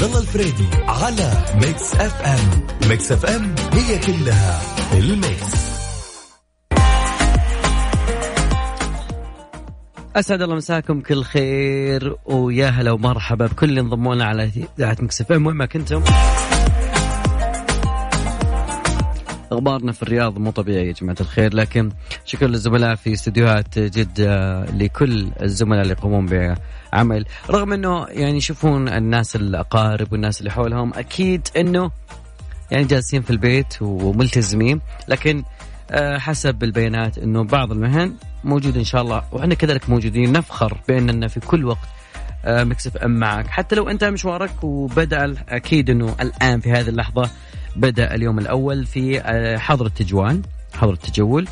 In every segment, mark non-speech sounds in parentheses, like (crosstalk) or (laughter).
وعبد الله الفريدي على Mix FM. Mix FM هي كلها ال mix. أسعد الله مساكم كل خير ويا هلا ومرحبا بكل اللي انضموا لنا على إذاعة Mix FM وين ما كنتم. اخبارنا في الرياض مو طبيعي يا جماعة الخير لكن شكرا للزملاء في استديوهات جدة لكل الزملاء اللي يقومون بعمل. رغم إنه يعني يشوفون الناس الأقارب والناس اللي حولهم أكيد إنه يعني جالسين في البيت وملتزمين لكن آه، حسب البيانات إنه بعض المهن موجود إن شاء الله وإحنا كذلك موجودين نفخر بأننا في كل وقت مكسف ام معك. حتى لو انت مشوارك وبدأ أكيد إنه الآن في هذه اللحظة بدأ اليوم الأول في آه، حظر التجوال حظر التجول.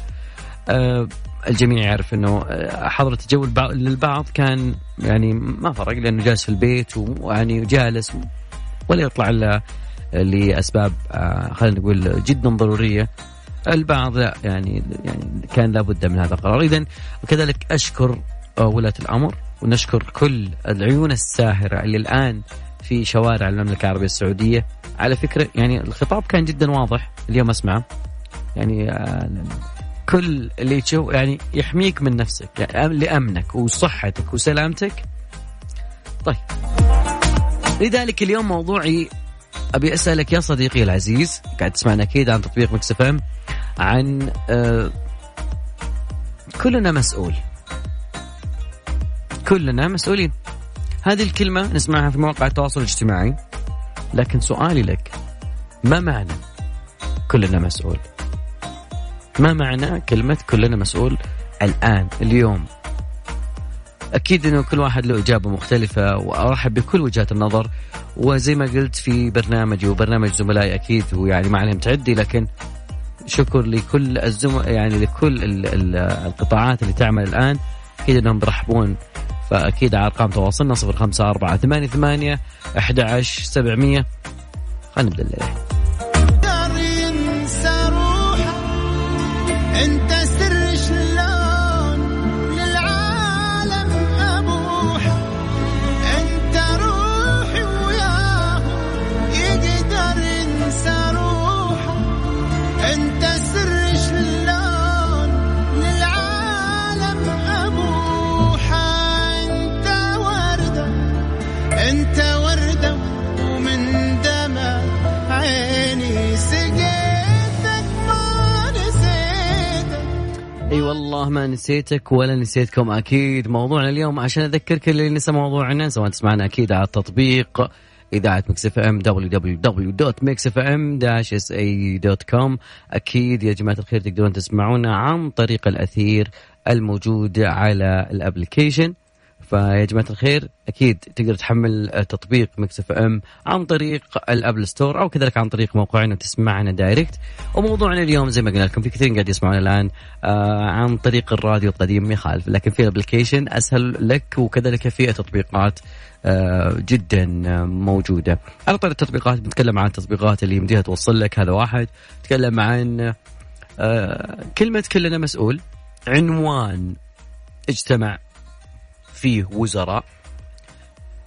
آه، الجميع يعرف إنه حظر التجول للبعض كان يعني ما فرق لأنه جالس في البيت ويعني جالس ولا يطلع إلا لأسباب خلينا نقول جدا ضرورية. البعض لا يعني يعني كان لابد من هذا القرار. اذا وكذلك أشكر ولاة الأمر. ونشكر كل العيون الساهرة اللي الآن في شوارع المملكة العربية السعودية. على فكرة يعني الخطاب كان جدا واضح. اليوم أسمعه. يعني آه، كل اللي تشوف يعني يحميك من نفسك يعني لأمنك وصحتك وسلامتك. طيب. لذلك اليوم موضوعي أبي أسألك يا صديقي العزيز قاعد تسمعنا أكيد عن تطبيق مكس إف إم عن آه كلنا مسؤول. كلنا مسؤولين. هذه الكلمة نسمعها في مواقع التواصل الاجتماعي. لكن سؤالي لك ما معنى كلنا مسؤول؟ ما معنى كلمة كلنا مسؤول الآن اليوم؟ أكيد إنه كل واحد له إجابة مختلفة وأرحب بكل وجهات النظر. وزي ما قلت في برنامجي وبرنامج زملائي أكيد ويعني ما عليهم تعدي لكن شكر لكل الزم يعني لكل ال ال القطاعات اللي تعمل الآن. أكيد إنهم بيرحبون فأكيد على أرقام تواصلنا 054 88 11700 خلينا نبدأ الليلة. والله ما نسيتك ولا نسيتكم أكيد. موضوعنا اليوم عشان أذكرك اللي نسى موضوعنا سواء تسمعنا أكيد على التطبيق إذاعة Mix FM www.mixfm-sa.com أكيد يا جماعة الخير تقدرون تسمعونا عن طريق الأثير الموجود على ال application. فيا جماعة الخير أكيد تقدر تحمل تطبيق Mix FM عن طريق ال Apple Store أو كذلك عن طريق موقعنا وتسمعنا direct. وموضوعنا اليوم زي ما قلنا لكم في كثيرين قاعد يسمعونا الآن آه عن طريق الراديو القديم ما يخالف لكن في الابلكيشن أسهل لك وكذلك في تطبيقات آه جدا موجودة. على طريق التطبيقات بنتكلم عن التطبيقات اللي يمديها توصل لك هذا واحد. نتكلم عن آه كلمة كلنا مسؤول عنوان اجتمع. فيه وزراء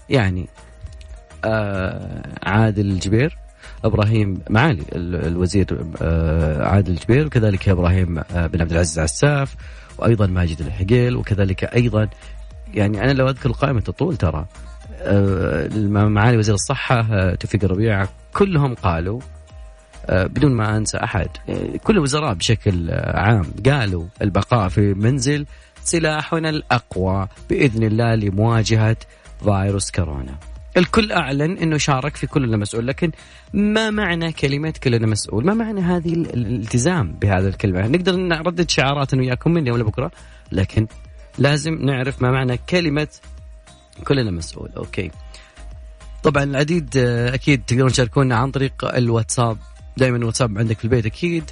يعني آه عادل الجبير إبراهيم معالي الوزير آه عادل الجبير وكذلك إبراهيم آه بن عبد العزيز عساف وأيضا ماجد الحقيل وكذلك أيضا يعني أنا لو أذكر القائمه تطول ترى آه معالي وزير الصحة آه توفيق الربيع كلهم قالوا آه بدون ما أنسى أحد كل الوزراء بشكل عام قالوا البقاء في منزل سلاحنا الأقوى بإذن الله لمواجهة فيروس كورونا. الكل أعلن أنه شارك في كلنا مسؤول لكن ما معنى كلمة كلنا مسؤول؟ ما معنى هذه الالتزام بهذه الكلمة؟ نقدر نردد شعارات وياكم من يوم لبكرة لكن لازم نعرف ما معنى كلمة كلنا مسؤول. أوكي. طبعا العديد أكيد تقدرون تشاركونا عن طريق الواتساب. دائما الواتساب عندك في البيت أكيد.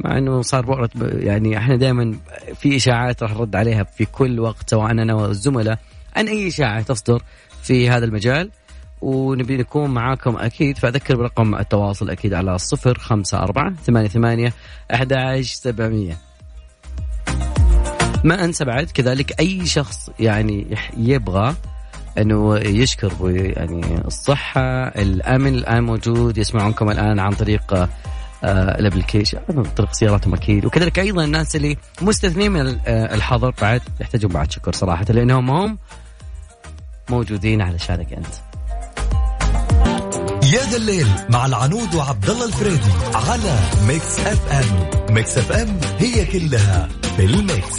مع إنه صار وقت يعني إحنا دائما في إشاعات راح نرد عليها في كل وقت سواء أنا والزملاء عن أي إشاعة تصدر في هذا المجال. ونبي نكون معاكم أكيد فأذكر برقم التواصل أكيد على صفر خمسة أربعة ثمانية ثمانية أحد عشر سبعمية. ما أنسى بعد كذلك أي شخص يعني يبغى إنه يشكر يعني الصحة الأمن الآن موجود يسمعونكم الآن عن طريق ال application عن طريق سياراتهم أكيد وكذلك أيضا الناس اللي مستثنين من آه، الحظر بعد يحتاجون بعد شكر صراحة لأنهم هم موجودين علشانك أنت. يا ذا الليل مع العنود وعبد الله الفريدي على Mix FM. Mix FM هي كلها في ال mix.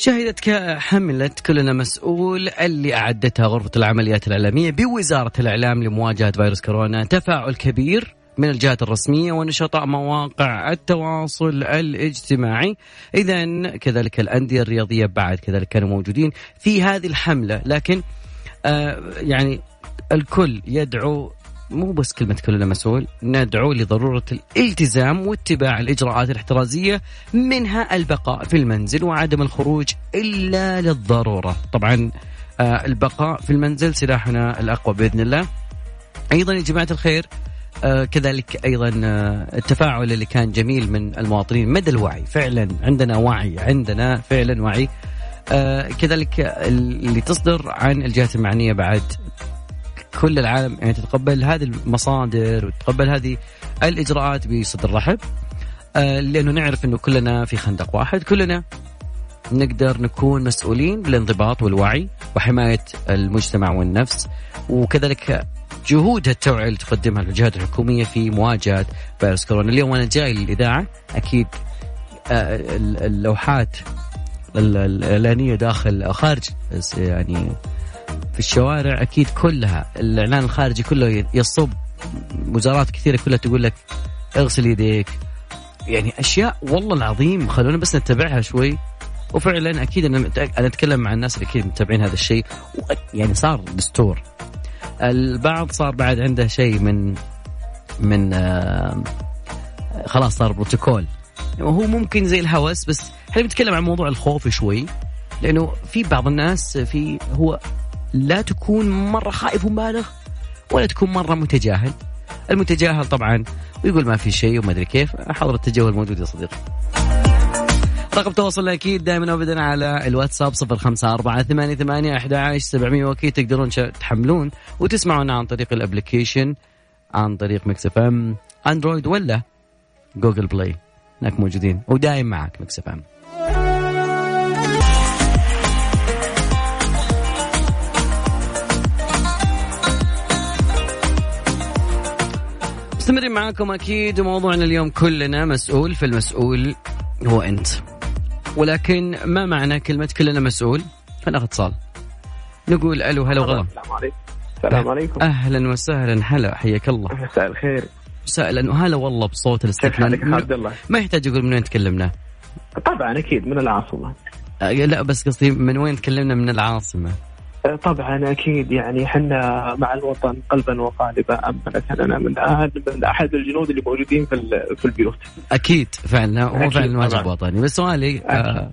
شهدت حملة كلنا مسؤول اللي أعدتها غرفة العمليات الإعلامية بوزارة الإعلام لمواجهة فيروس كورونا. تفاعل كبير من الجهات الرسمية ونشطاء مواقع التواصل الاجتماعي. إذا كذلك الأندية الرياضية بعد كذلك كانوا موجودين في هذه الحملة. لكن آه يعني الكل يدعو مو بس كلمة كلنا مسؤول ندعو لضرورة الالتزام واتباع الإجراءات الاحترازية منها البقاء في المنزل وعدم الخروج إلا للضرورة. طبعا آه البقاء في المنزل سلاحنا الأقوى بإذن الله. أيضا يا جماعة الخير آه كذلك أيضا آه التفاعل اللي كان جميل من المواطنين مدى الوعي. فعلا عندنا وعي عندنا فعلا وعي. كذلك اللي تصدر عن الجهات المعنية بعد كل العالم يعني تتقبل هذه المصادر وتتقبل هذه الإجراءات بصدر رحب. آه لأنه نعرف إنه كلنا في خندق واحد كلنا نقدر نكون مسؤولين بالانضباط والوعي وحماية المجتمع والنفس. وكذلك جهود التوعية اللي تقدمها الجهات الحكومية في مواجهة فيروس كورونا، اليوم وأنا جاي للإذاعة أكيد آه، اللوحات الاعلانيه داخل خارج يعني في الشوارع أكيد كلها. الإعلان الخارجي كله يصب. وزارات كثيرة كلها تقول لك اغسل يديك. يعني أشياء والله العظيم خلونا بس نتبعها شوي. وفعلا أكيد أنا أنا أتكلم مع الناس اللي أكيد متابعين هذا الشيء. يعني صار دستور. البعض صار بعد عنده شيء من من آه خلاص صار بروتوكول. وهو ممكن زي الهوس بس إحنا بنتكلم عن موضوع الخوف شوي. لأنه في بعض الناس في هو لا تكون مرة خائف ومبالغ ولا تكون مرة متجاهل. المتجاهل طبعا ويقول ما في شيء وما أدري كيف حظر التجاهل موجود يا صديقي. رقم تواصلنا أكيد دائما وابدا على الواتساب صفر خمسة أربعة ثمانية ثمانية أحد عشر سبعمية وأكيد تقدرون تحملون وتسمعونا عن طريق ال application عن طريق Mix FM Android ولا Google Play. هناك موجودين ودايم معك Mix FM. مستمرين معاكم أكيد وموضوعنا اليوم كلنا مسؤول فالمسؤول هو أنت. ولكن ما معنى كلمة كلنا مسؤول؟ فناخذ اتصال. نقول ألو هلا وغلا. السلام عليكم. السلام عليكم. أهلا وسهلا هلا حياك الله. مساء الخير. مساء لأنه هلا والله بصوت الاستثناء. عبد الله؟ ما يحتاج أقول من وين تكلمنا؟ طبعا أكيد من العاصمة. أه لا بس قصدي من وين تكلمنا؟ من العاصمة. طبعا أكيد يعني إحنا مع الوطن قلبا وقالبا. امنه أنا من احد من أحد الجنود اللي موجودين في في البيوت. أكيد فعلا. هو فعلا واجب وطني. بس سؤالي آه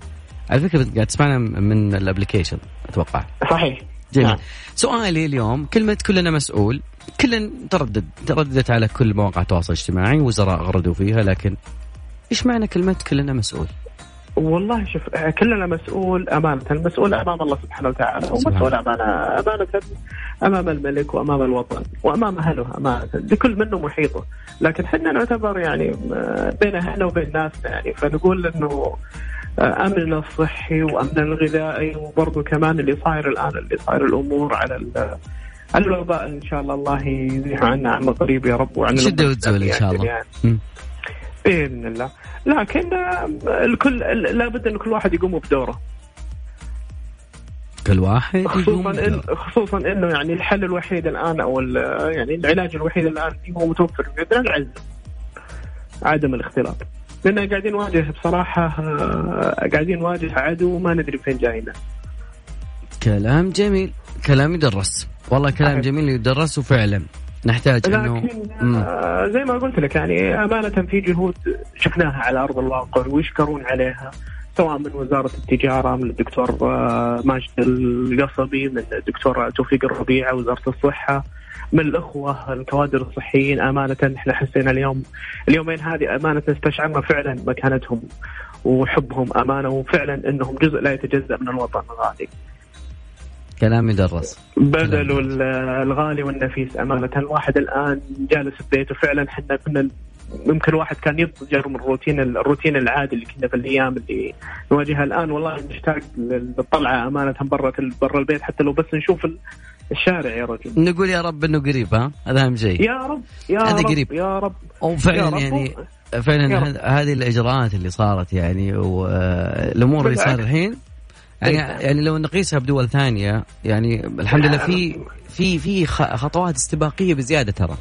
على فكرة قاعد تسمعنا من الابلكيشن أتوقع. صحيح. جميل. نعم. سؤالي اليوم كلمة كلنا مسؤول كلنا تردد ترددت على كل مواقع التواصل الاجتماعي وزراء غردوا فيها لكن إيش معنى كلمة كلنا مسؤول؟ والله شوف كلنا مسؤول أمانة مسؤول أمام الله سبحانه وتعالى ومسؤول أمانة أمانة أمام الملك وأمام الوطن وأمام أهله أمانة لكل منه محيطه. لكن إحنا نعتبر يعني بين أهلنا وبين ناسنا يعني. فنقول أنه أمننا الصحي وأمننا الغذائي وبرضه كمان اللي صاير الآن اللي صاير الأمور على الوباء إن شاء الله. الله يزيح عنا عن قريب يا رب وعن شدة وتزول إن شاء الله. يعني. بإذن الله. لكن الكل لابد إن كل واحد يقوم بدوره. كل واحد خصوصا إن خصوصا إنه يعني الحل الوحيد الآن أو يعني العلاج الوحيد الآن هو متوفر في بيدنا العزم عدم الاختلاط. لأن قاعدين نواجه بصراحة قاعدين نواجه عدو ما ندري فين جاينا. كلام جميل. كلام يدرس. والله كلام جميل يدرس وفعلا. نحتاج انه لكن آه زي ما قلت لك يعني أمانة في جهود شفناها على أرض الواقع ويشكرون عليها سواء من وزارة التجارة من الدكتور آه ماجد القصبي من الدكتور توفيق الربيعه وزارة الصحة من الأخوة الكوادر الصحيين أمانة إحنا حسينا اليوم اليومين هذه أمانة استشعرنا فعلا مكانتهم وحبهم أمانة وفعلا إنهم جزء لا يتجزأ من الوطن الغالي. كلام يدرس. بذلوا الغالي والنفيس أمانة. الواحد الآن جالس في بيته فعلا إحنا كنا ممكن الواحد كان يضجر من الروتين الروتين العادي اللي كنا في الأيام اللي نواجهها. الآن والله نشتاق للطلعة أمانة برا برا البيت. حتى لو بس نشوف الشارع يا رجل. نقول يا رب إنه قريب ها؟ هذا أهم شيء. يا رب يا هذا رب قريب. يا رب. وفعلا يعني فعلا هذه الإجراءات اللي صارت يعني والامور اللي صار الحين يعني يعني لو نقيسها بدول ثانية يعني الحمد لله في في في خطوات استباقية بزيادة ترى.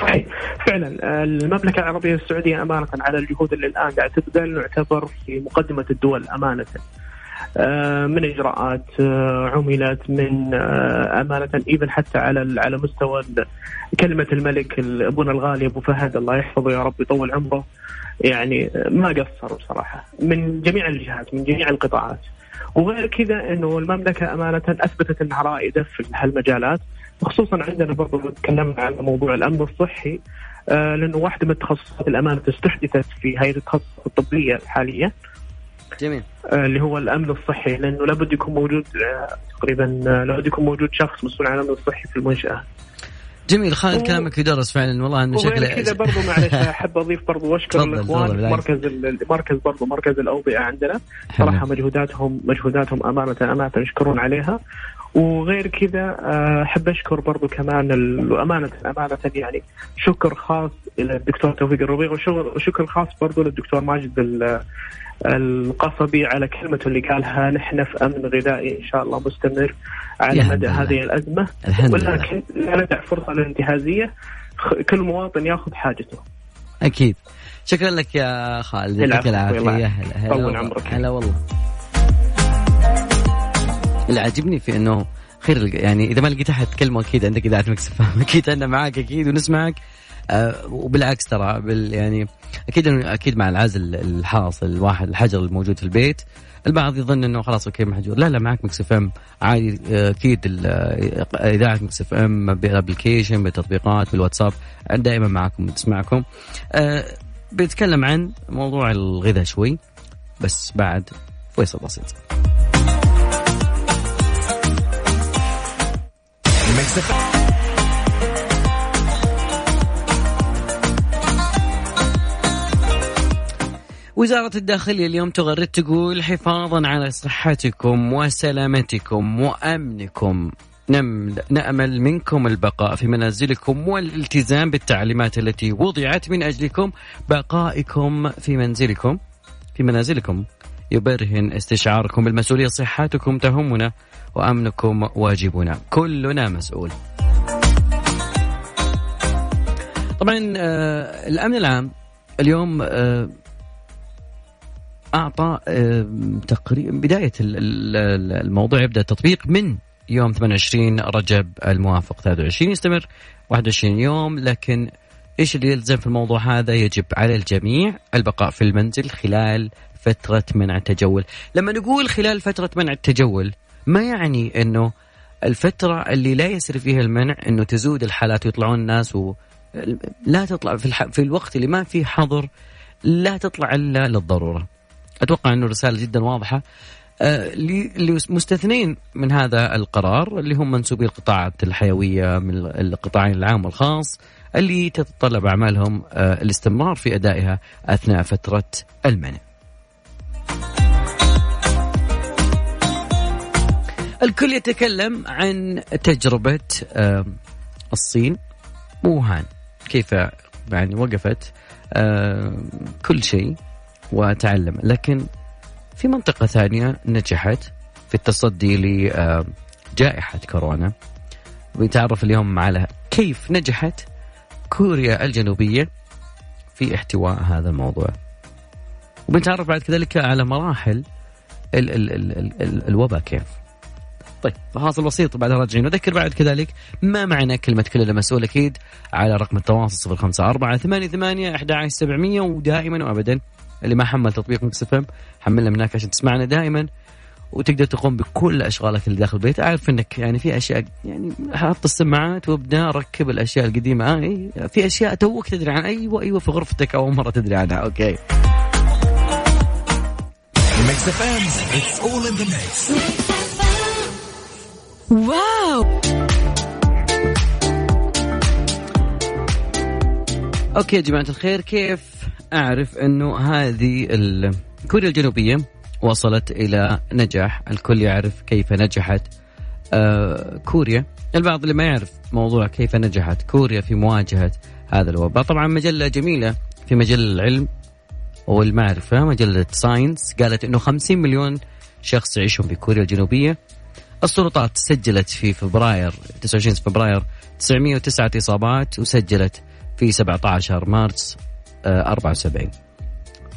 صحيح. فعلا المملكة العربية السعودية أمانة على الجهود اللي الآن قاعد تبذل نعتبر في مقدمة الدول أمانة. آه، من إجراءات آه، عملت من آه، أمانة إيفن حتى على على مستوى كلمة الملك أبونا الغالي أبو فهد الله يحفظه يا رب يطول عمره. يعني ما قصر بصراحة. من جميع الجهات من جميع القطاعات. وغير كذا إنه المملكة أمانة أثبتت إنها رائدة في هالمجالات خصوصا عندنا برضو تكلمنا عن موضوع الأمن الصحي آه لأنه واحدة من التخصصات الأمانة استحدثت في هيئه التخصصات الطبية الحاليه جميل. آه اللي هو الأمن الصحي لأنه لابد يكون موجود آه تقريبا لابد يكون موجود شخص مسؤول عن الأمن الصحي في المنشاه جميل خالد و... كلامك يدرس فعلا والله أنه شكله كذا برضه معلش (laughs) أحب أضيف برضه وأشكر الإخوان مركز المركز برضه مركز الأوبئة عندنا. صراحة مجهوداتهم مجهوداتهم أمانة أمانة يشكرون عليها. وغير كذا آه، أحب أشكر برضو كمان أمانة أمانة يعني شكر خاص إلى الدكتور توفيق الربيع وشكر خاص برضو للدكتور ماجد القصبي على كلمته اللي قالها نحن في أمن غذائي إن شاء الله مستمر على مدى هذه الأزمة. ولكن لا ندع فرصة للانتهازية. كل مواطن يأخذ حاجته. أكيد. شكرا لك يا خالد. يعطيك العافية. هلا عمرك. هلا والله. اللي عاجبني في إنه خير يعني إذا ما لقيت أحد تكلمه أكيد عندك إذاعة مكس فاهم (laughs) أكيد أنا معاك أكيد ونسمعك. وبالعكس ترى بال يعني أكيد أكيد مع العزل الحاصل الواحد الحجر الموجود في البيت البعض يظن إنه خلاص okay محجور. لا لا معك Mix FM. عادي آه، أكيد آه، إذاعة Mix FM بال application بالتطبيقات بالواتساب دائما معكم تسمعكم. أه بيتكلم عن موضوع الغذاء شوي بس بعد فاصل بسيط. وزارة الداخلية اليوم تغرد تقول حفاظا على صحتكم وسلامتكم وأمنكم. نأمل منكم البقاء في منازلكم والالتزام بالتعليمات التي وضعت من أجلكم بقائكم في منزلكم في منازلكم. يبرهن استشعاركم بالمسؤولية صحتكم تهمنا وأمنكم واجبنا. كلنا مسؤول. طبعا آه الأمن العام اليوم آه تقريبا بداية الموضوع يبدأ التطبيق من يوم 28 رجب الموافق 23 يستمر 21 يوم لكن إيش اللي يلزم في الموضوع هذا؟ يجب على الجميع البقاء في المنزل خلال فترة منع التجول، لما نقول خلال فترة منع التجول ما يعني إنه الفترة اللي لا يسري فيها المنع إنه تزود الحالات ويطلعون الناس و لا تطلع في, الح... في الوقت اللي ما فيه حظر لا تطلع إلا للضرورة. أتوقع إنه رساله جدا واضحة. آه، اللي مستثنين من هذا القرار اللي هم منسوبي القطاعات الحيوية من القطاعين العام والخاص اللي تتطلب أعمالهم آه، الاستمرار في أدائها أثناء فترة المنع. الكل يتكلم عن تجربة الصين ووهان. كيف يعني وقفت؟ كل شيء. وتعلم لكن في منطقة ثانية نجحت في التصدي لجائحة كورونا. ونتعرف اليوم على كيف نجحت كوريا الجنوبية في احتواء هذا الموضوع. وبنتعرف بعد كذلك على مراحل ال ال ال ال ال الوباء كيف. طيب فاصل بسيط بعد راجعين. نذكر بعد كذلك ما معنى كلمة كلنا مسؤول أكيد على رقم التواصل 054 88 11700 ودائما وأبدا اللي ما حمل تطبيق Mix FM حملنا من هناك عشان تسمعنا دائما وتقدر تقوم بكل أشغالك اللي داخل البيت. أعرف إنك يعني في أشياء يعني حط السماعات وابدا ركب الأشياء القديمة. آه في أشياء توك تدري عن أيوه أيوه في غرفتك أول مرة تدري عنها. okay. Wow. Okay يا جماعة الخير كيف أعرف إنه هذه كوريا الجنوبية وصلت إلى نجاح الكل يعرف كيف نجحت آه كوريا. البعض اللي ما يعرف موضوع كيف نجحت كوريا في مواجهة هذا الوباء. طبعا مجلة جميلة في مجلة العلم والمعرفة مجلة Science قالت إنه 50 مليون شخص يعيشون في كوريا الجنوبية. السلطات سجلت في فبراير 29 فبراير 909 اصابات وسجلت في 17 مارس. 74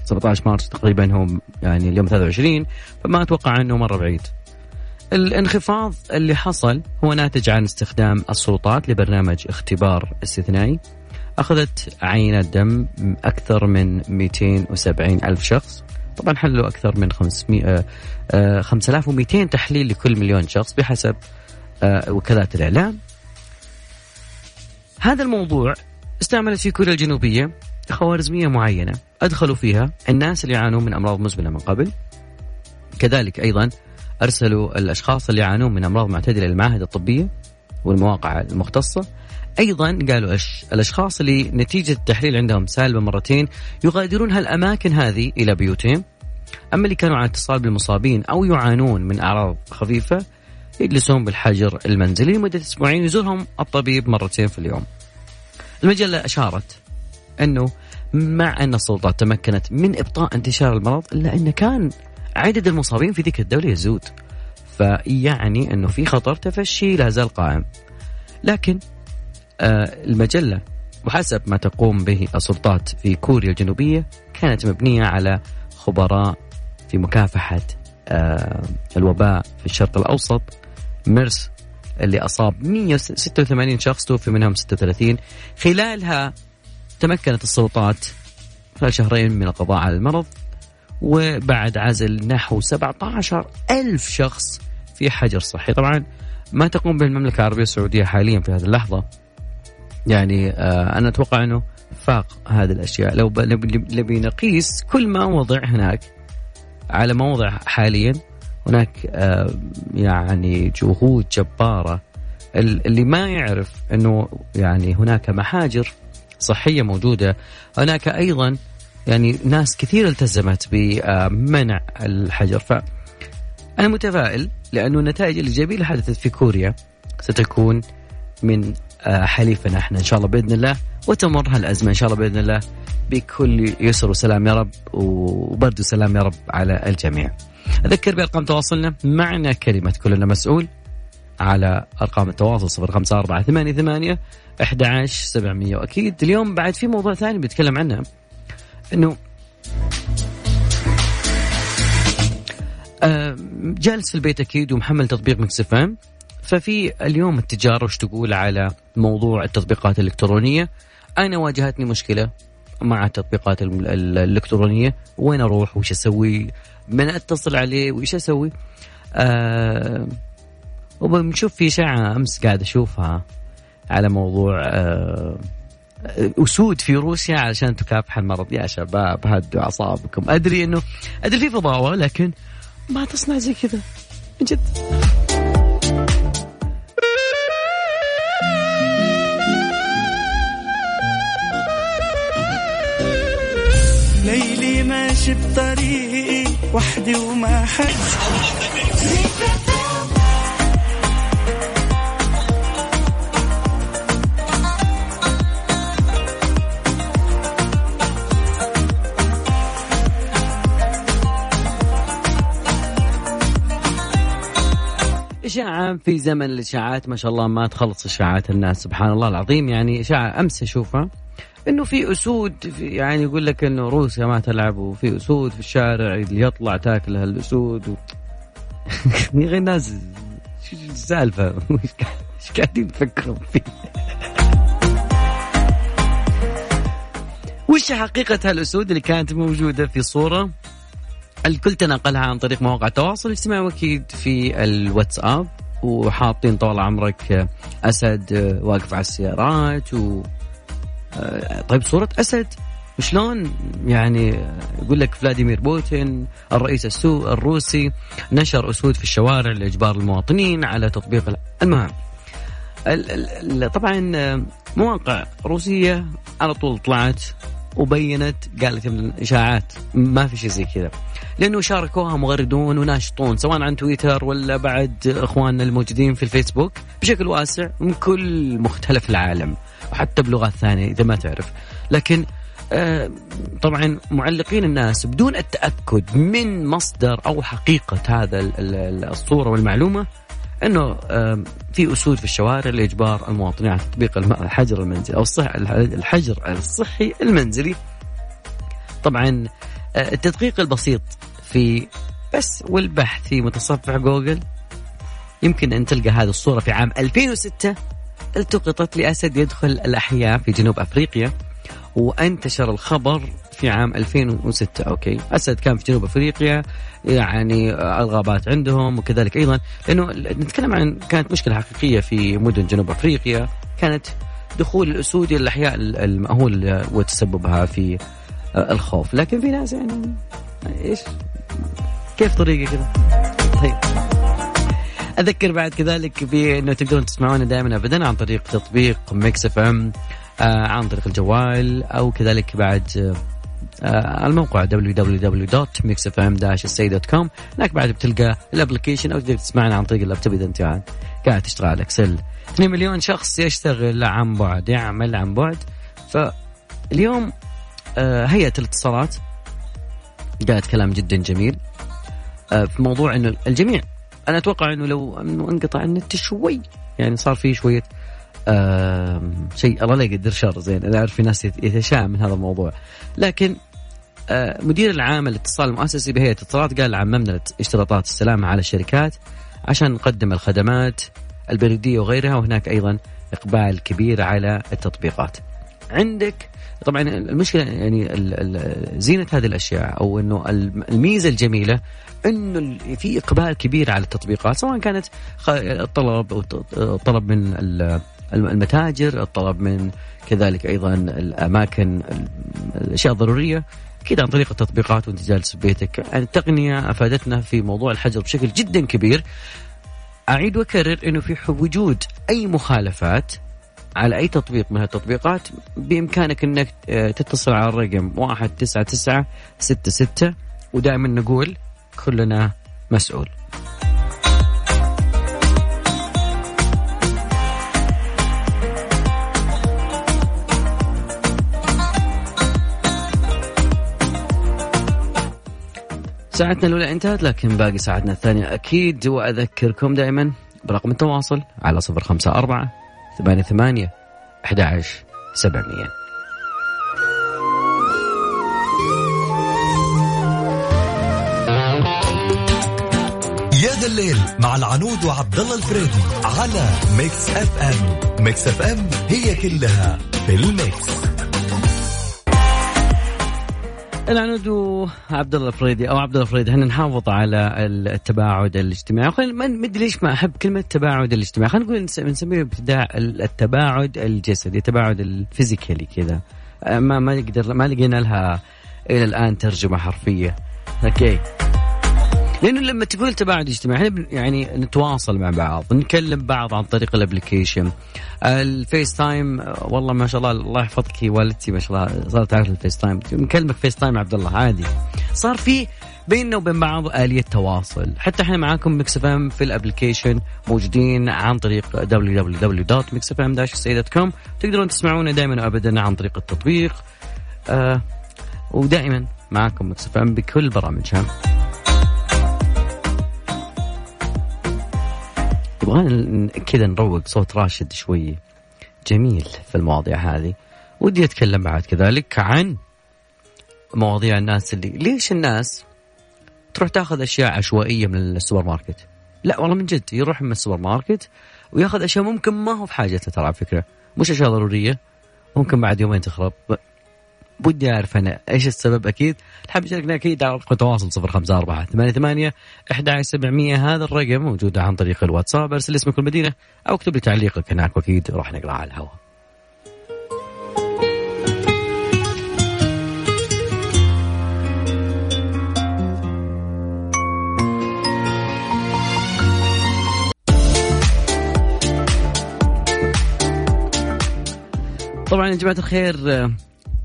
17 مارس تقريبا هو يعني اليوم 23 فما أتوقع أنه مرة بعيد. الانخفاض اللي حصل هو ناتج عن استخدام السلطات لبرنامج اختبار استثنائي. أخذت عينة دم أكثر من 270 ألف شخص. طبعا حلوا أكثر من 500 آه، آه، 5200 تحليل لكل مليون شخص بحسب آه، وكالات الإعلام. هذا الموضوع استعملت في كوريا الجنوبية. خوارزمية معينة أدخلوا فيها الناس اللي يعانون من أمراض مزمنة من قبل. كذلك أيضا أرسلوا الأشخاص اللي يعانون من أمراض معتدلة للمعاهد الطبية والمواقع المختصة. أيضا قالوا أش... الأشخاص اللي نتيجة التحليل عندهم سالبة مرتين يغادرون هالأماكن هذه إلى بيوتهم أما اللي كانوا على اتصال بالمصابين أو يعانون من أعراض خفيفة يجلسون بالحجر المنزلي لمدة أسبوعين يزورهم الطبيب مرتين في اليوم. المجلة أشارت أنه مع أن السلطات تمكنت من إبطاء انتشار المرض إلا أن كان عدد المصابين في ذيك الدولة يزود. فيعني أنه في خطر تفشي لا زال قائم. لكن آه المجلة وحسب ما تقوم به السلطات في كوريا الجنوبية كانت مبنية على خبراء في مكافحة آه الوباء في الشرق الأوسط. ميرس اللي أصاب 186 شخص توفي منهم 36 خلالها تمكنت السلطات خلال شهرين من القضاء على المرض وبعد عزل نحو 17 ألف شخص في حجر صحي. طبعا ما تقوم به المملكة العربية السعودية حاليا في هذه اللحظة. يعني آه أنا أتوقع أنه فاق هذه الأشياء. لو نبي نقيس كل ما وضع هناك على ما وضع حاليا هناك آه يعني جهود جبارة. ال- اللي ما يعرف أنه يعني هناك محاجر صحية موجودة. هناك أيضا يعني ناس كثير التزمت بمنع الحجر. فأنا متفائل لأنه النتائج الإيجابية اللي حدثت في كوريا ستكون من آه، حليفنا إحنا إن شاء الله بإذن الله. وتمر هالأزمة إن شاء الله بإذن الله بكل يسر وسلام يا رب وبرد وسلام يا رب على الجميع. أذكر بأرقام تواصلنا معنا كلمة كلنا مسؤول. على أرقام التواصل 05488 11700 وأكيد اليوم بعد في موضوع ثاني بنتكلم عنه إنه آه، جالس في البيت أكيد ومحمل تطبيق مكس ففي اليوم التجارة وش تقول على موضوع التطبيقات الإلكترونية؟ أنا واجهتني مشكلة مع التطبيقات ال- ال- الإلكترونية. وين أروح؟ وش أسوي؟ من أتصل عليه؟ وش أسوي؟ آه وبنشوف في اشاعه أمس قاعد أشوفها على موضوع آه أسود في روسيا علشان تكافح المرض. يا شباب هدوا أعصابكم. أدري إنه أدري في فضاوة لكن ما تصنع زي كذا. من جد. ليلي ماشي بطريقي وحدي وما حد. إشاعة في زمن الإشاعات ما شاء الله ما تخلص إشاعات الناس سبحان الله العظيم. يعني إشاعة أمس أشوفها إنه في أسود في يعني يقول لك إنه روسيا ما تلعب وفي أسود في الشارع اللي يطلع تاكل هالأسود و... (laughs) يا أخي الناس شو (laughs) قاعد- إيش قاعدين تفكرون فيه؟ وش حقيقة هالأسود اللي كانت موجودة في صورة؟ الكل تناقلها عن طريق مواقع التواصل الاجتماعي وأكيد في الواتساب وحاطين طول عمرك أسد واقف على السيارات و آه، طيب صورة أسد شلون؟ يعني يقول لك فلاديمير بوتين الرئيس السو الروسي نشر أسود في الشوارع لإجبار المواطنين على تطبيق المهم طبعا مواقع روسية على طول طلعت وبينت قالت من الإشاعات ما في شيء زي كذا. لأنه شاركوها مغردون وناشطون سواء عن تويتر ولا بعد إخواننا الموجودين في الفيسبوك بشكل واسع من كل مختلف العالم وحتى بلغات ثانية إذا ما تعرف لكن آه، طبعا معلقين الناس بدون التأكد من مصدر أو حقيقة هذا الصورة والمعلومة إنه في أسود في الشوارع لإجبار المواطنين على تطبيق الحجر المنزلي أو الصح الحجر الصحي المنزلي. طبعا آه، التدقيق البسيط في بس والبحث في متصفح جوجل. يمكن أن تلقى هذه الصورة في عام 2006 التقطت لأسد يدخل الأحياء في جنوب أفريقيا وأنتشر الخبر في عام 2006 okay. أسد كان في جنوب أفريقيا يعني الغابات عندهم وكذلك أيضا. لأنه نتكلم عن كانت مشكلة حقيقية في مدن جنوب أفريقيا. كانت دخول الأسود إلى الأحياء المأهول وتسببها في الخوف. لكن في ناس يعني إيش؟ كيف طريقة كذا؟ طيب. أذكر بعد كذلك بانه تقدرون تسمعونا دائما ابدا عن طريق تطبيق Mix FM آه، عن طريق الجوال أو كذلك بعد آه، الموقع www.mixfm-sa.com هناك بعد بتلقى ال application أو تقدر تسمعنا عن طريق اللابتوب إذا أنت قاعد تشتغل على إكسل. 2 مليون شخص يشتغل عن بعد يعمل عن بعد. فاليوم آه، هيئة الاتصالات قالت كلام جدا جميل في موضوع إنه الجميع أنا أتوقع إنه لو إنه انقطع النت شوي يعني صار في شوية شيء الله لا يقدر شر زين أنا أعرف في ناس يتشائم من هذا الموضوع لكن آه مدير العام الاتصال المؤسسي بهيئة الاتصالات قال عممنا اشتراطات السلامة على الشركات عشان نقدم الخدمات البريدية وغيرها وهناك أيضا إقبال كبير على التطبيقات. عندك طبعا المشكلة يعني زينة هذه الأشياء أو إنه الميزة الجميلة إنه في إقبال كبير على التطبيقات سواء كانت الطلب أو الطلب من المتاجر الطلب من كذلك أيضا الأماكن الأشياء الضرورية أكيد عن طريق التطبيقات وانت جالس في بيتك. يعني التقنية أفادتنا في موضوع الحجر بشكل جدا كبير. أعيد وأكرر إنه في وجود أي مخالفات على أي تطبيق من التطبيقات بإمكانك إنك آه، تتصل على الرقم 199 66 ودائما نقول كلنا مسؤول. ساعتنا الأولى انتهت لكن باقي ساعتنا الثانية أكيد وأذكركم دائما برقم التواصل على صفر خمسة أربعة ثمانية ثمانية أحد عشر سبعمية. يا ذا الليل مع العنود وعبد الله الفريدي على Mix FM. Mix FM هي كلها في ال mix. العنود وعبد الله الفريدي أو عبد الله الفريدي إحنا نحافظ على التباعد الاجتماعي؟ خلينا ما أدري ليش ما أحب كلمة التباعد الاجتماعي. خلينا نقول نسميه ابتداع التباعد الجسدي التباعد ال physically كذا. أه، ما ما نقدر ما لقينا لها إلى الآن ترجمة حرفية. okay. لأنه لما تقول تباعد اجتماعي إحنا يعني نتواصل مع بعض نكلم بعض عن طريق ال application. ال FaceTime والله ما شاء الله الله يحفظك والدتي ما شاء الله صارت تعرف ال FaceTime. نكلمك FaceTime عبد الله عادي. صار في بيننا وبين بعض آلية تواصل. حتى إحنا معاكم Mix FM في ال application موجودين عن طريق www.mixfm-sa.com تقدرون تسمعونا دائما وابدا عن طريق التطبيق. آه ودائما معاكم Mix FM بكل برامجها. يبغى كذا نروق صوت راشد شوي. جميل في المواضيع هذه. ودي أتكلم بعد كذلك عن مواضيع الناس اللي ليش الناس تروح تاخذ أشياء عشوائية من السوبر ماركت؟ لا والله من جد يروح من السوبر ماركت وياخذ أشياء ممكن ما هو في حاجتها ترى على فكرة. مش أشياء ضرورية ممكن بعد يومين تخرب. ودي اعرف أنا إيش السبب؟ أكيد حاب يشاركنا أكيد على رقم التواصل 054 88 11700 هذا الرقم موجود عن طريق الواتساب. ارسل اسمك المدينة أو اكتب لي تعليقك هناك وأكيد راح نقراه على الهواء. طبعا يا جماعة الخير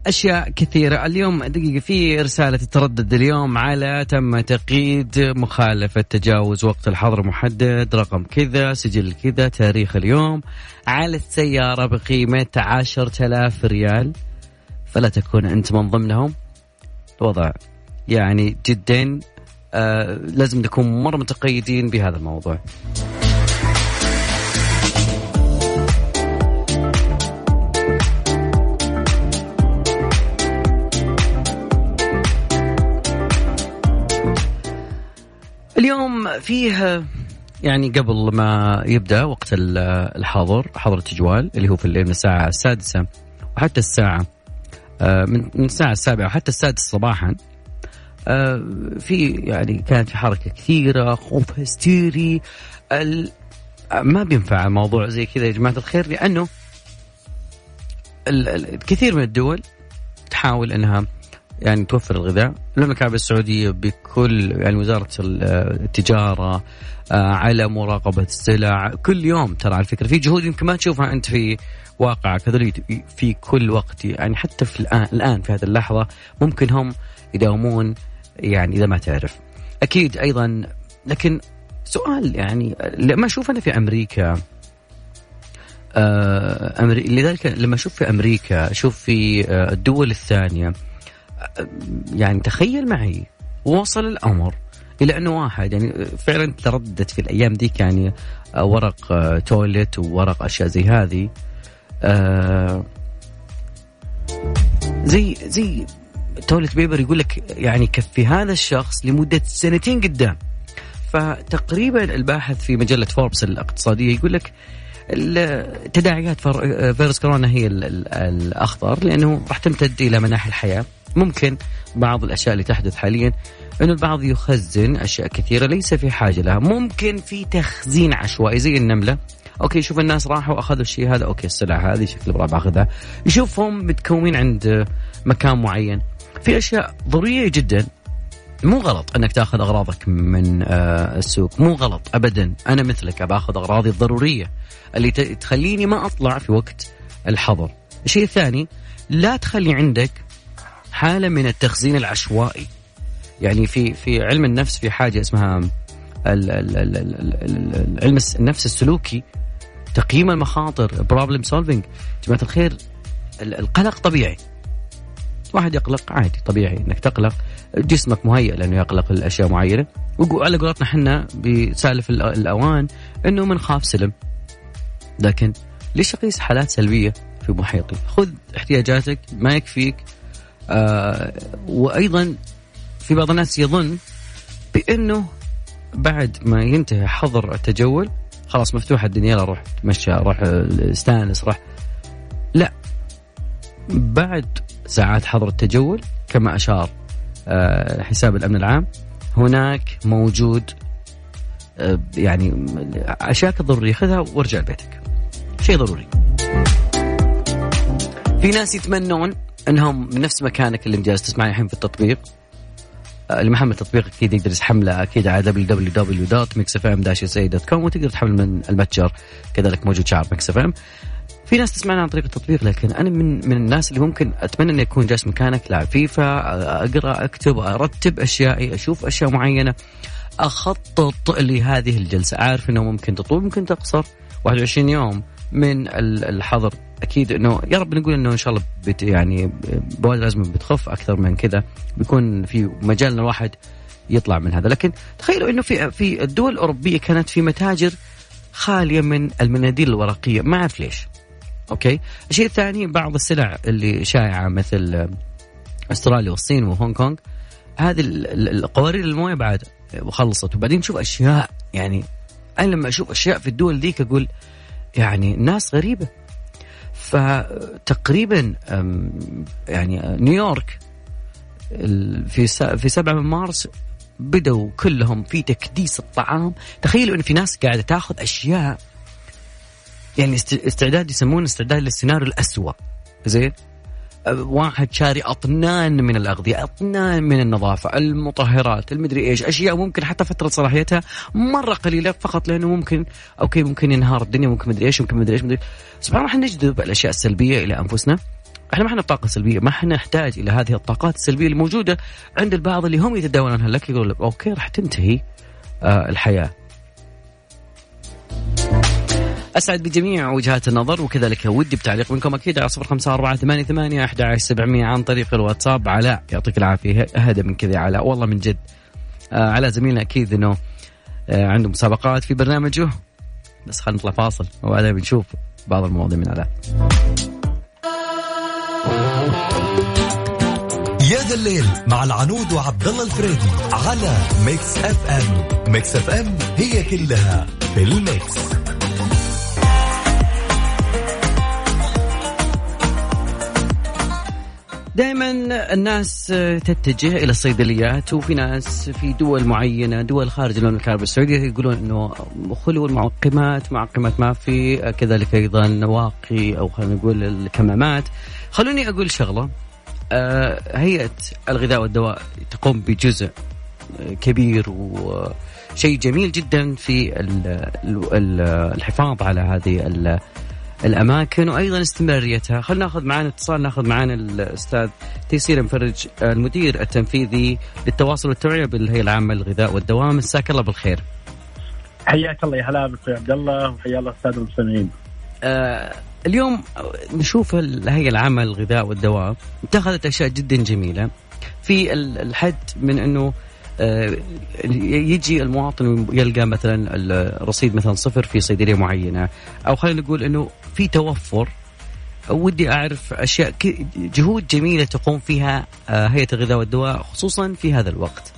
أشياء كثيرة. اليوم دقيقة في رسالة تتردد اليوم على تم تقييد مخالفة تجاوز وقت الحظر محدد رقم كذا سجل كذا تاريخ اليوم. على السيارة بقيمة 10000 ريال. فلا تكون أنت من ضمنهم. الوضع يعني جدا آه لازم نكون مرة متقيدين بهذا الموضوع. اليوم فيه يعني قبل ما يبدأ وقت الحظر حظر التجوال اللي هو في الليل من الساعة السادسة وحتى الساعة آه، من الساعة السابعة وحتى السادسة صباحا. آه، في يعني كانت في حركة كثيرة خوف هستيري ما بينفع الموضوع زي كذا يا جماعة الخير لأنه الكثير من الدول تحاول إنها يعني توفر الغذاء. المملكة العربية السعودية بكل يعني وزارة التجارة آه، على مراقبة السلع. كل يوم ترى على فكرة في جهود يمكن ما تشوفها أنت في واقعك. هذول في كل وقت. يعني حتى في الآن الآن في هذه اللحظة ممكن هم يداومون يعني إذا ما تعرف. أكيد أيضا لكن سؤال يعني لما أشوف أنا في أمريكا آه أمري... لذلك لما أشوف في أمريكا أشوف في آه الدول الثانية يعني تخيل معي وصل الأمر إلى أنه واحد يعني فعلا ترددت في الأيام ديك يعني ورق toilet وورق أشياء زي هذه. آه، زي زي toilet paper يقول لك يعني يكفي هذا الشخص لمدة سنتين قدام. فتقريبا الباحث في مجلة فوربس الاقتصادية يقول لك تداعيات فيروس كورونا هي الأخطر لأنه راح تمتد إلى مناحي الحياة. ممكن بعض الأشياء اللي تحدث حاليا إنه البعض يخزن أشياء كثيرة ليس في حاجة لها. ممكن في تخزين عشوائي زي النملة. أوكي شوف الناس راحوا أخذوا الشيء هذا أوكي السلعة هذه شكلي أبغى باخذها. يشوفهم متكومين عند مكان معين. في أشياء ضرورية جدا. مو غلط إنك تأخذ أغراضك من آه، السوق. مو غلط ابدا. أنا مثلك أبى أخذ أغراضي الضرورية اللي تخليني ما أطلع في وقت الحظر. الشيء الثاني لا تخلي عندك حاله من التخزين العشوائي. يعني في في علم النفس في حاجة اسمها علم النفس السلوكي تقييم المخاطر problem solving جماعة الخير القلق طبيعي. واحد يقلق عادي طبيعي إنك تقلق. جسمك مهيئ لأنه يقلق لاشياء معينة. وعلى قولتنا إحنا بسالف الأوان إنه من خاف سلم. لكن ليش أقيس حالات سلبية في محيطي؟ خذ احتياجاتك ما يكفيك. آه وأيضا في بعض الناس يظن بأنه بعد ما ينتهي حظر التجول خلاص مفتوحه الدنيا روح تمشى روح استانس روح. لا. بعد ساعات حظر التجول كما أشار آه حساب الأمن العام هناك موجود آه يعني اشياء ضرورية خذها وارجع لبيتك. شيء ضروري. في ناس يتمنون انهم من نفس مكانك اللي جالس تسمعني الحين في التطبيق. آه، اللي محمل التطبيق أكيد يقدر يحمله أكيد على www.mixfm-sa.com وتقدر تحمل من المتجر. كذلك موجود شعار Mix FM. في ناس تسمعنا عن طريق التطبيق لكن أنا من من الناس اللي ممكن أتمنى إني أكون جالس مكانك لاعب فيفا أقرأ أكتب أرتب أشيائي أشوف أشياء معينة أخطط لهذه الجلسة. عارف إنه ممكن تطول ممكن تقصر. 21 يوم من الحظر. أكيد انه يا رب نقول إنه إن شاء الله بت يعني بوادر الازمه بتخف أكثر من كذا بيكون في مجال إن الواحد يطلع من هذا. لكن تخيلوا إنه في في الدول الأوروبية كانت في متاجر خالية من المناديل الورقية ما أعرف ليش. أوكي؟ الشيء الثاني بعض السلع اللي شائعة مثل أستراليا والصين وهونغ كونغ هذه القوارير الموية بعد وخلصت وبعدين تشوف أشياء يعني أنا لما أشوف أشياء في الدول ذيك أقول يعني ناس غريبة. فتقريبا يعني نيويورك في في 7 من مارس بدوا كلهم في تكديس الطعام. تخيلوا إن في ناس قاعدة تاخذ أشياء يعني استعداد يسمونه استعداد للسيناريو الأسوأ. زين؟ واحد شاري أطنان من الأغذية، أطنان من النظافة، المطهرات، المدري إيش، أشياء ممكن حتى فترة صلاحيتها مرة قليلة فقط لأنه ممكن أوكي ممكن ينهار الدنيا ممكن مدري إيش ممكن مدري إيش مدري سبحان الله إحنا نجذب الأشياء السلبية إلى أنفسنا. إحنا ما إحنا بطاقه سلبيه ما إحنا نحتاج إلى هذه الطاقات السلبية اللي موجوده عند البعض اللي هم يتداولونها لك يقول أوكي راح تنتهي آه الحياة. أسعد بجميع وجهات النظر وكذلك ودي بتعليق منكم أكيد على صفر خمسة أربعة ثمانية ثمانية أحد سبعمية عن طريق الواتساب. علاء يعطيك العافية أهدى من كذا علاء. والله من جد آه علاء زميلنا أكيد إنه آه عنده مسابقات في برنامجه. بس خلينا نطلع فاصل وبعدين بنشوف بعض المواضيع من علاء. يا ذا الليل مع العنود وعبد الله الفريدي على Mix FM. Mix FM هي كلها في ال Mix. دائما الناس تتجه إلى الصيدليات وفي ناس في دول معينة دول خارج المملكة السعودية يقولون إنه خلو المعقمات معقمات ما في كذلك أيضا واقي أو خلينا نقول الكمامات. خلوني أقول شغلة آه، هيئة الغذاء والدواء تقوم بجزء كبير وشيء جميل جدا في الحفاظ على هذه الأماكن وأيضا استمراريتها. خلينا ناخذ معنا اتصال ناخذ معنا الأستاذ تيسير مفرج المدير التنفيذي للتواصل والتوعية بالهيئة العامة للغذاء والدواء مساك الله بالخير. حياك الله يا هلا بك يا عبد الله وحيا الله الساده المستمعين. آه اليوم نشوف الهيئة العامة للغذاء والدواء اتخذت أشياء جدا جميلة. في الحد من إنه آه، يجي المواطن يلقى مثلا الرصيد مثلا صفر في صيدلية معينة أو خلينا نقول إنه في توفر ودي أعرف أشياء جهود جميلة تقوم فيها آه، هيئة الغذاء والدواء خصوصا في هذا الوقت.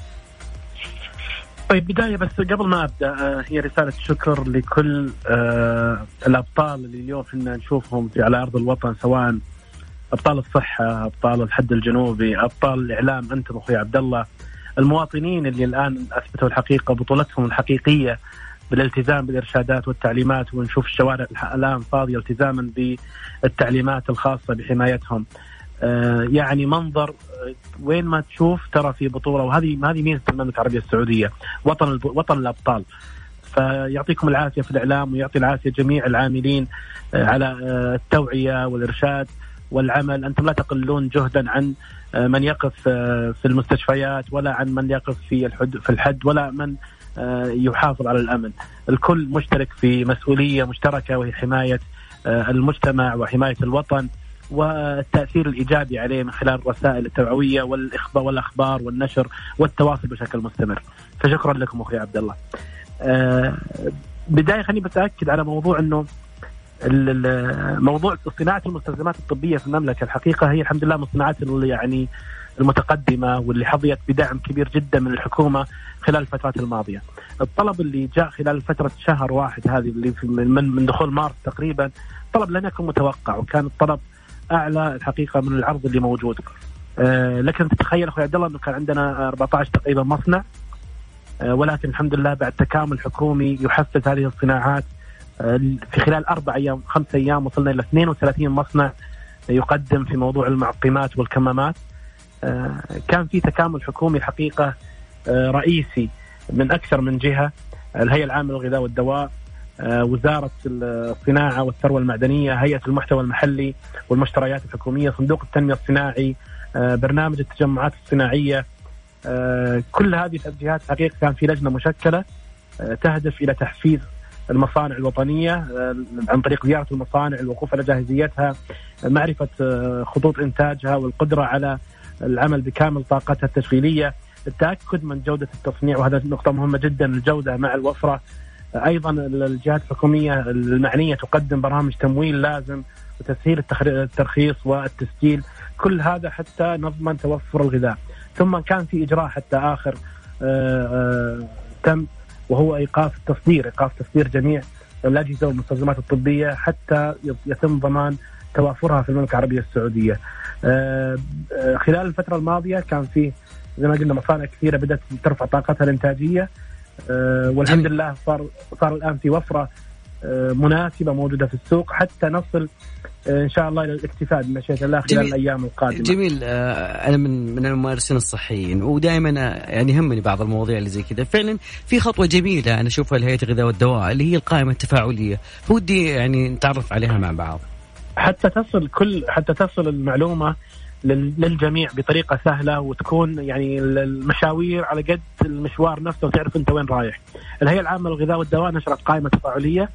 طيب بداية بس قبل ما أبدأ آه، هي رسالة شكر لكل الأبطال اللي اليوم إحنا نشوفهم في على أرض الوطن سواء أبطال الصحة أبطال الحد الجنوبي أبطال الإعلام أنتم أخوي عبد الله المواطنين اللي الآن أثبتوا الحقيقة بطولتهم الحقيقية بالالتزام بالإرشادات والتعليمات ونشوف الشوارع الآن فاضية التزاما بالتعليمات الخاصة بحمايتهم. آه، يعني منظر آه، وين ما تشوف ترى في بطولة وهذه هذه ميزة المملكة العربية السعودية وطن وطن الأبطال. فيعطيكم العافية في الإعلام ويعطي العافية جميع العاملين آه، على التوعية والإرشاد والعمل أنتم لا تقلون جهدا عن من يقف في المستشفيات ولا عن من يقف في الحد في الحد ولا من يحافظ على الأمن. الكل مشترك في مسؤولية مشتركة وهي حماية المجتمع وحماية الوطن والتأثير الإيجابي عليه من خلال الرسائل التوعوية والاخبار والأخبار والنشر والتواصل بشكل مستمر. فشكرا لكم أخوي عبد الله. بداية خليني بتأكد على موضوع إنه موضوع صناعة المستلزمات الطبية في المملكة. الحقيقة هي الحمد لله من الصناعات اللي يعني المتقدمة واللي حظيت بدعم كبير جدا من الحكومة خلال الفترات الماضية. الطلب اللي جاء خلال فترة شهر واحد هذه اللي من, من دخول مارس تقريبا طلب لم يكن متوقع وكان الطلب أعلى الحقيقة من العرض اللي موجود. آه لكن تتخيل أخوي عبد الله أنه كان عندنا 14 تقريبا مصنع آه ولكن الحمد لله بعد تكامل حكومي يحفز هذه الصناعات في خلال أربع أيام خمس أيام وصلنا إلى 32 مصنع يقدم في موضوع المعقمات والكمامات كان في تكامل حكومي حقيقة آه، رئيسي من أكثر من جهة الهيئة العامة للغذاء والدواء آه، وزارة الصناعة والثروة المعدنية، هيئة المحتوى المحلي والمشتريات الحكومية، صندوق التنمية الصناعي، برنامج التجمعات الصناعية كل هذه الجهات حقيقة كان في لجنة مشكلة تهدف إلى تحفيز المصانع الوطنية آه، عن طريق زيارة المصانع الوقوف على جاهزيتها معرفة آه، خطوط إنتاجها والقدرة على العمل بكامل طاقتها التشغيلية. التأكد من جودة التصنيع وهذا نقطة مهمة جدا الجودة مع الوفرة. أيضا الجهات الحكومية المعنية تقدم برامج تمويل لازم وتسهيل الترخيص والتسجيل. كل هذا حتى نضمن توفر الغذاء. ثم كان في إجراء حتى آخر آه، تم وهو إيقاف التصدير. إيقاف تصدير جميع الأجهزة والمستلزمات الطبية حتى يتم ضمان توافرها في المملكة العربية السعودية. آه، آه، خلال الفترة الماضية كان في زي ما قلنا مصانع كثيرة بدأت ترفع طاقتها الإنتاجية آه، والحمد لله صار صار الآن في وفرة مناسبة موجودة في السوق حتى نصل إن شاء الله إلى الاكتفاء بمشيئه الله خلال جميل. الأيام القادمة. جميل أنا من من الممارسين الصحيين ودائما يعني يهمني بعض المواضيع اللي زي كذا فعلا في خطوة جميلة أنا أشوفها لهيئة الغذاء والدواء اللي هي القائمة التفاعلية فودي يعني نتعرف عليها مع بعض حتى تصل كل حتى تصل المعلومة لل- للجميع بطريقة سهلة وتكون يعني ال- المشاوير على قد المشوار نفسه وتعرف أنت وين رايح. الهيئة العامة للغذاء والدواء نشرت قائمة تفاعليه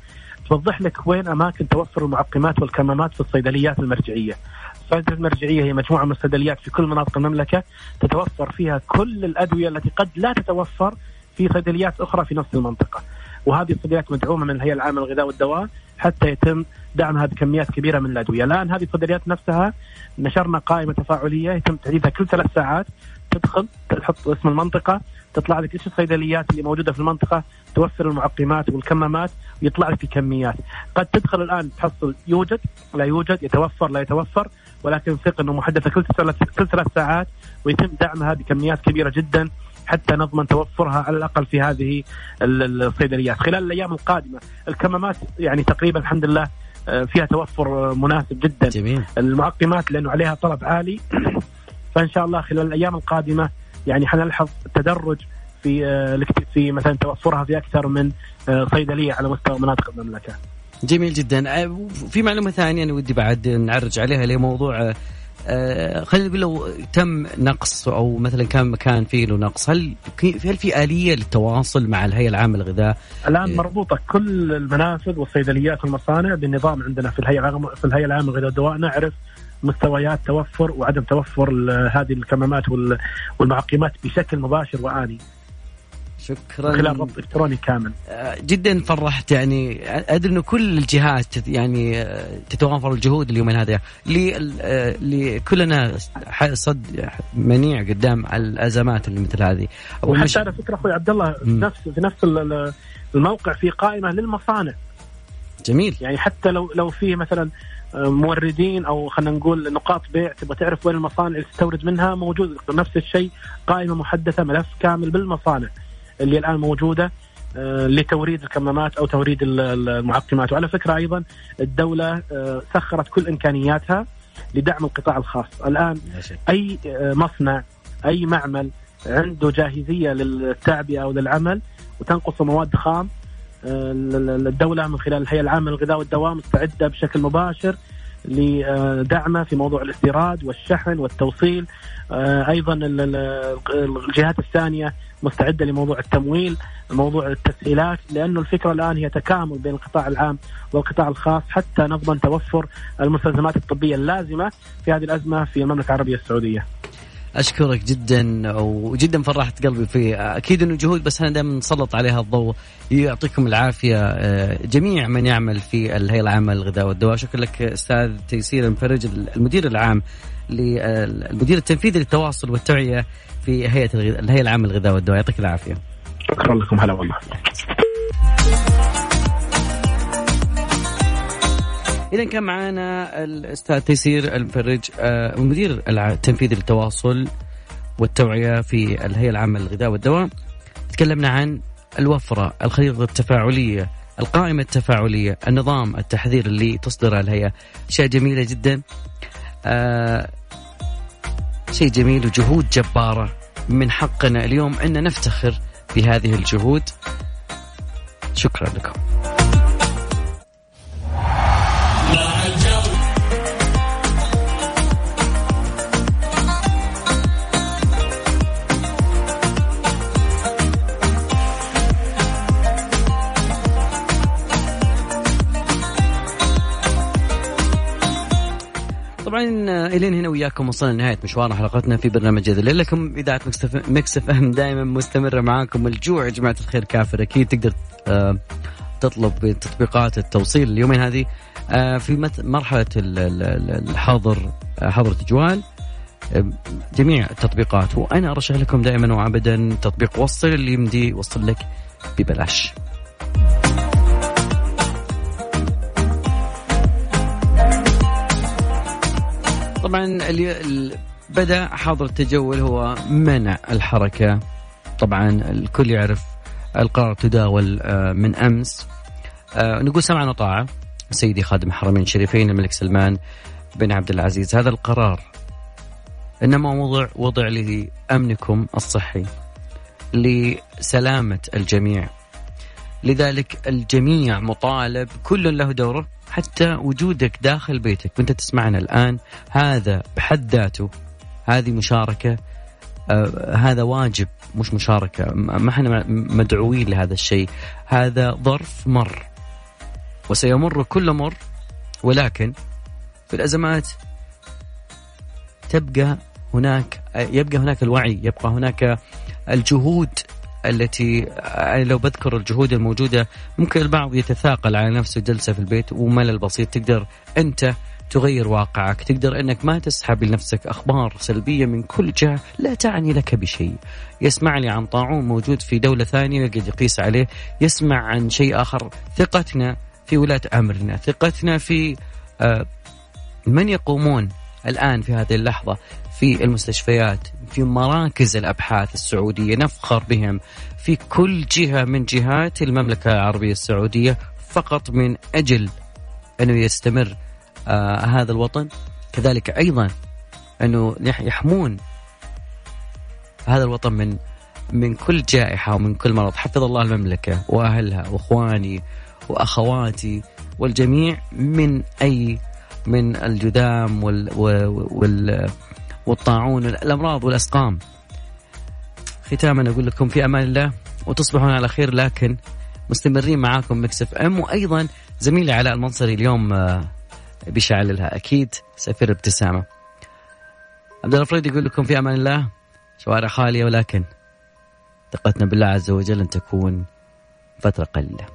توضح لك وين أماكن توفر المعقمات والكمامات في الصيدليات المرجعية. الصيدليات المرجعية هي مجموعة من الصيدليات في كل مناطق المملكة تتوفر فيها كل الأدوية التي قد لا تتوفر في صيدليات أخرى في نفس المنطقة. وهذه الصيدليات مدعومة من الهيئه العامة للغذاء والدواء حتى يتم دعمها بكميات كبيرة من الادويه، الآن هذه الصيدليات نفسها نشرنا قائمة تفاعلية يتم تحديثها كل ثلاث ساعات. تدخل تحط اسم المنطقة تطلع لك إيش الصيدليات اللي موجودة في المنطقة توفر المعقمات والكمامات ويطلع لك الكميات. قد تدخل الآن تحصل يوجد لا يوجد يتوفر لا يتوفر ولكن ثق انه محدثه كل ثلاث كل ثلاث ساعات ويتم دعمها بكميات كبيرة جدا. حتى نضمن توفرها على الأقل في هذه ال- الصيدليات. خلال الأيام القادمة الكمامات يعني تقريبا الحمد لله آه، فيها توفر مناسب جدا. جميل. المعقمات لأنه عليها طلب عالي. (clears throat) فإن شاء الله خلال الأيام القادمة يعني حنلحظ تدرج في آه، في مثلا توفرها في أكثر من آه، صيدلية على مستوى مناطق المملكة. جميل جدا. في معلومة ثانية أنا ودي بعد نعرج عليها اللي موضوع خلينا نقول لو تم نقص أو مثلا كان مكان فيه له نقص؟ هل هل في آلية للتواصل مع الهيئة العامة للغذاء؟ الآن إيه. مربوطة كل المنافذ والصيدليات والمصانع بالنظام عندنا في الهيئة في الهيئة العامة للغذاء والدواء. نعرف مستويات توفر وعدم توفر هذه الكمامات وال- والمعقمات بشكل مباشر وآني. شكرا. خلال ربط إلكتروني كامل. آه، جدا فرحت يعني أدري انه كل الجهات يعني آه، تتوافر الجهود اليومين هذا آه، لكلنا ح- صد منيع قدام الأزمات اللي مثل هذه. وحتى مش- على فكرة أخوي عبد الله في. نفس في نفس ال- ال- الموقع في قائمة للمصانع. جميل. يعني حتى لو لو في مثلا آه، موردين أو خلينا نقول نقاط بيع تبغى تعرف وين المصانع اللي تستورد منها موجود نفس الشيء قائمة محدثة ملف كامل بالمصانع. اللي الآن موجودة آه، لتوريد الكمامات أو توريد ال- ال- المعقمات وعلى فكرة أيضا الدولة آه، سخرت كل إمكانياتها لدعم القطاع الخاص. الآن. أي آه، مصنع أي معمل عنده جاهزية للتعبئة أو للعمل وتنقص مواد خام ال- ال- الدولة من خلال الهيئة العامة للغذاء والدواء مستعدة بشكل مباشر لدعمه في موضوع الاستيراد والشحن والتوصيل. أيضا ال- ال- الجهات الثانية مستعدة لموضوع التمويل موضوع التسهيلات لأنه الفكرة الآن هي تكامل بين القطاع العام والقطاع الخاص حتى نضمن توفر المستلزمات الطبية اللازمة في هذه الأزمة في المملكة العربية السعودية. أشكرك جدا وجدا فرحت قلبي في أكيد إنه جهود بس أنا دائما نسلط عليها الضوء يعطيكم العافية آه، جميع من يعمل في الهيئة العامة للغذاء والدواء شكرا لك أستاذ تيسير المفرج المدير العام للمدير التنفيذي للتواصل والتوعية في هيئة الغذاء الهيئة العامة للغذاء والدواء. يعطيك العافية. شكرا لكم. هلا والله. اذا كان معنا الأستاذ تيسير المفرج آه، المدير الع- التنفيذي للتواصل والتوعية في الهيئة العامة للغذاء والدواء. تكلمنا عن الوفرة الخريطة التفاعلية القائمة التفاعلية النظام التحذير اللي تصدره الهيئة. أشياء جميلة جدا. آه شيء جميل وجهود جبارة. من حقنا اليوم أن نفتخر بهذه الجهود. شكرا لكم. طبعا آه، إلين هنا وياكم وصلنا لنهاية مشوار حلقتنا في برنامج يا ذا الليل لكن إذاعة Mix FM دائما مستمرة معاكم. الجوع يا جماعة الخير كافر أكيد تقدر آه، تطلب تطبيقات التوصيل اليومين هذه آه، في مرحلة ال- ال- ال- الحظر حظر تجوال. جميع التطبيقات. وأنا أرشح لكم دائما وابدا تطبيق وصل اللي يمدي يوصل لك ببلاش. طبعا بدأ حظر التجول هو منع الحركة. طبعا الكل يعرف القرار تداول آه، من أمس. آه نقول سمعا وطاعة سيدي خادم الحرمين الشريفين الملك سلمان بن عبد العزيز. هذا القرار إنما وضع وضع لأمنكم الصحي لسلامة الجميع. لذلك الجميع مطالب كل له دوره. حتى وجودك داخل بيتك. وانت تسمعنا الآن. هذا بحد ذاته هذه مشاركة آه هذا واجب مش مشاركة. ما إحنا مدعوين لهذا الشيء. هذا ظرف مر وسيمر كل مر ولكن في الأزمات تبقى هناك يبقى هناك الوعي يبقى هناك الجهود التي لو بذكر الجهود الموجودة ممكن البعض يتثاقل على نفسه جلسة في البيت وملل بسيط. تقدر أنت تغير واقعك تقدر أنك ما تسحب لنفسك أخبار سلبية من كل جهة لا تعني لك بشيء. يسمع لي عن طاعون موجود في دولة ثانية يقعد يقيس عليه. يسمع عن شيء آخر. ثقتنا في ولاة أمرنا ثقتنا في من يقومون الآن في هذه اللحظة. في المستشفيات في مراكز الأبحاث السعودية. نفخر بهم في كل جهة من جهات المملكة العربية السعودية فقط من أجل أنه يستمر آه هذا الوطن. كذلك أيضا أنه يحمون هذا الوطن من من كل جائحة ومن كل مرض. حفظ الله المملكة وأهلها وأخواني وأخواتي والجميع من أي من الجذام وال, وال والطاعون الأمراض والأسقام ختاما أقول لكم في أمان الله وتصبحون على خير لكن مستمرين معاكم مكسف إم وأيضا زميلي علاء المنصري اليوم بيشعللها أكيد سفير ابتسامة. عبد الله يقول لكم في أمان الله شوارع خالية ولكن ثقتنا بالله عز وجل أن تكون فترة قليلة.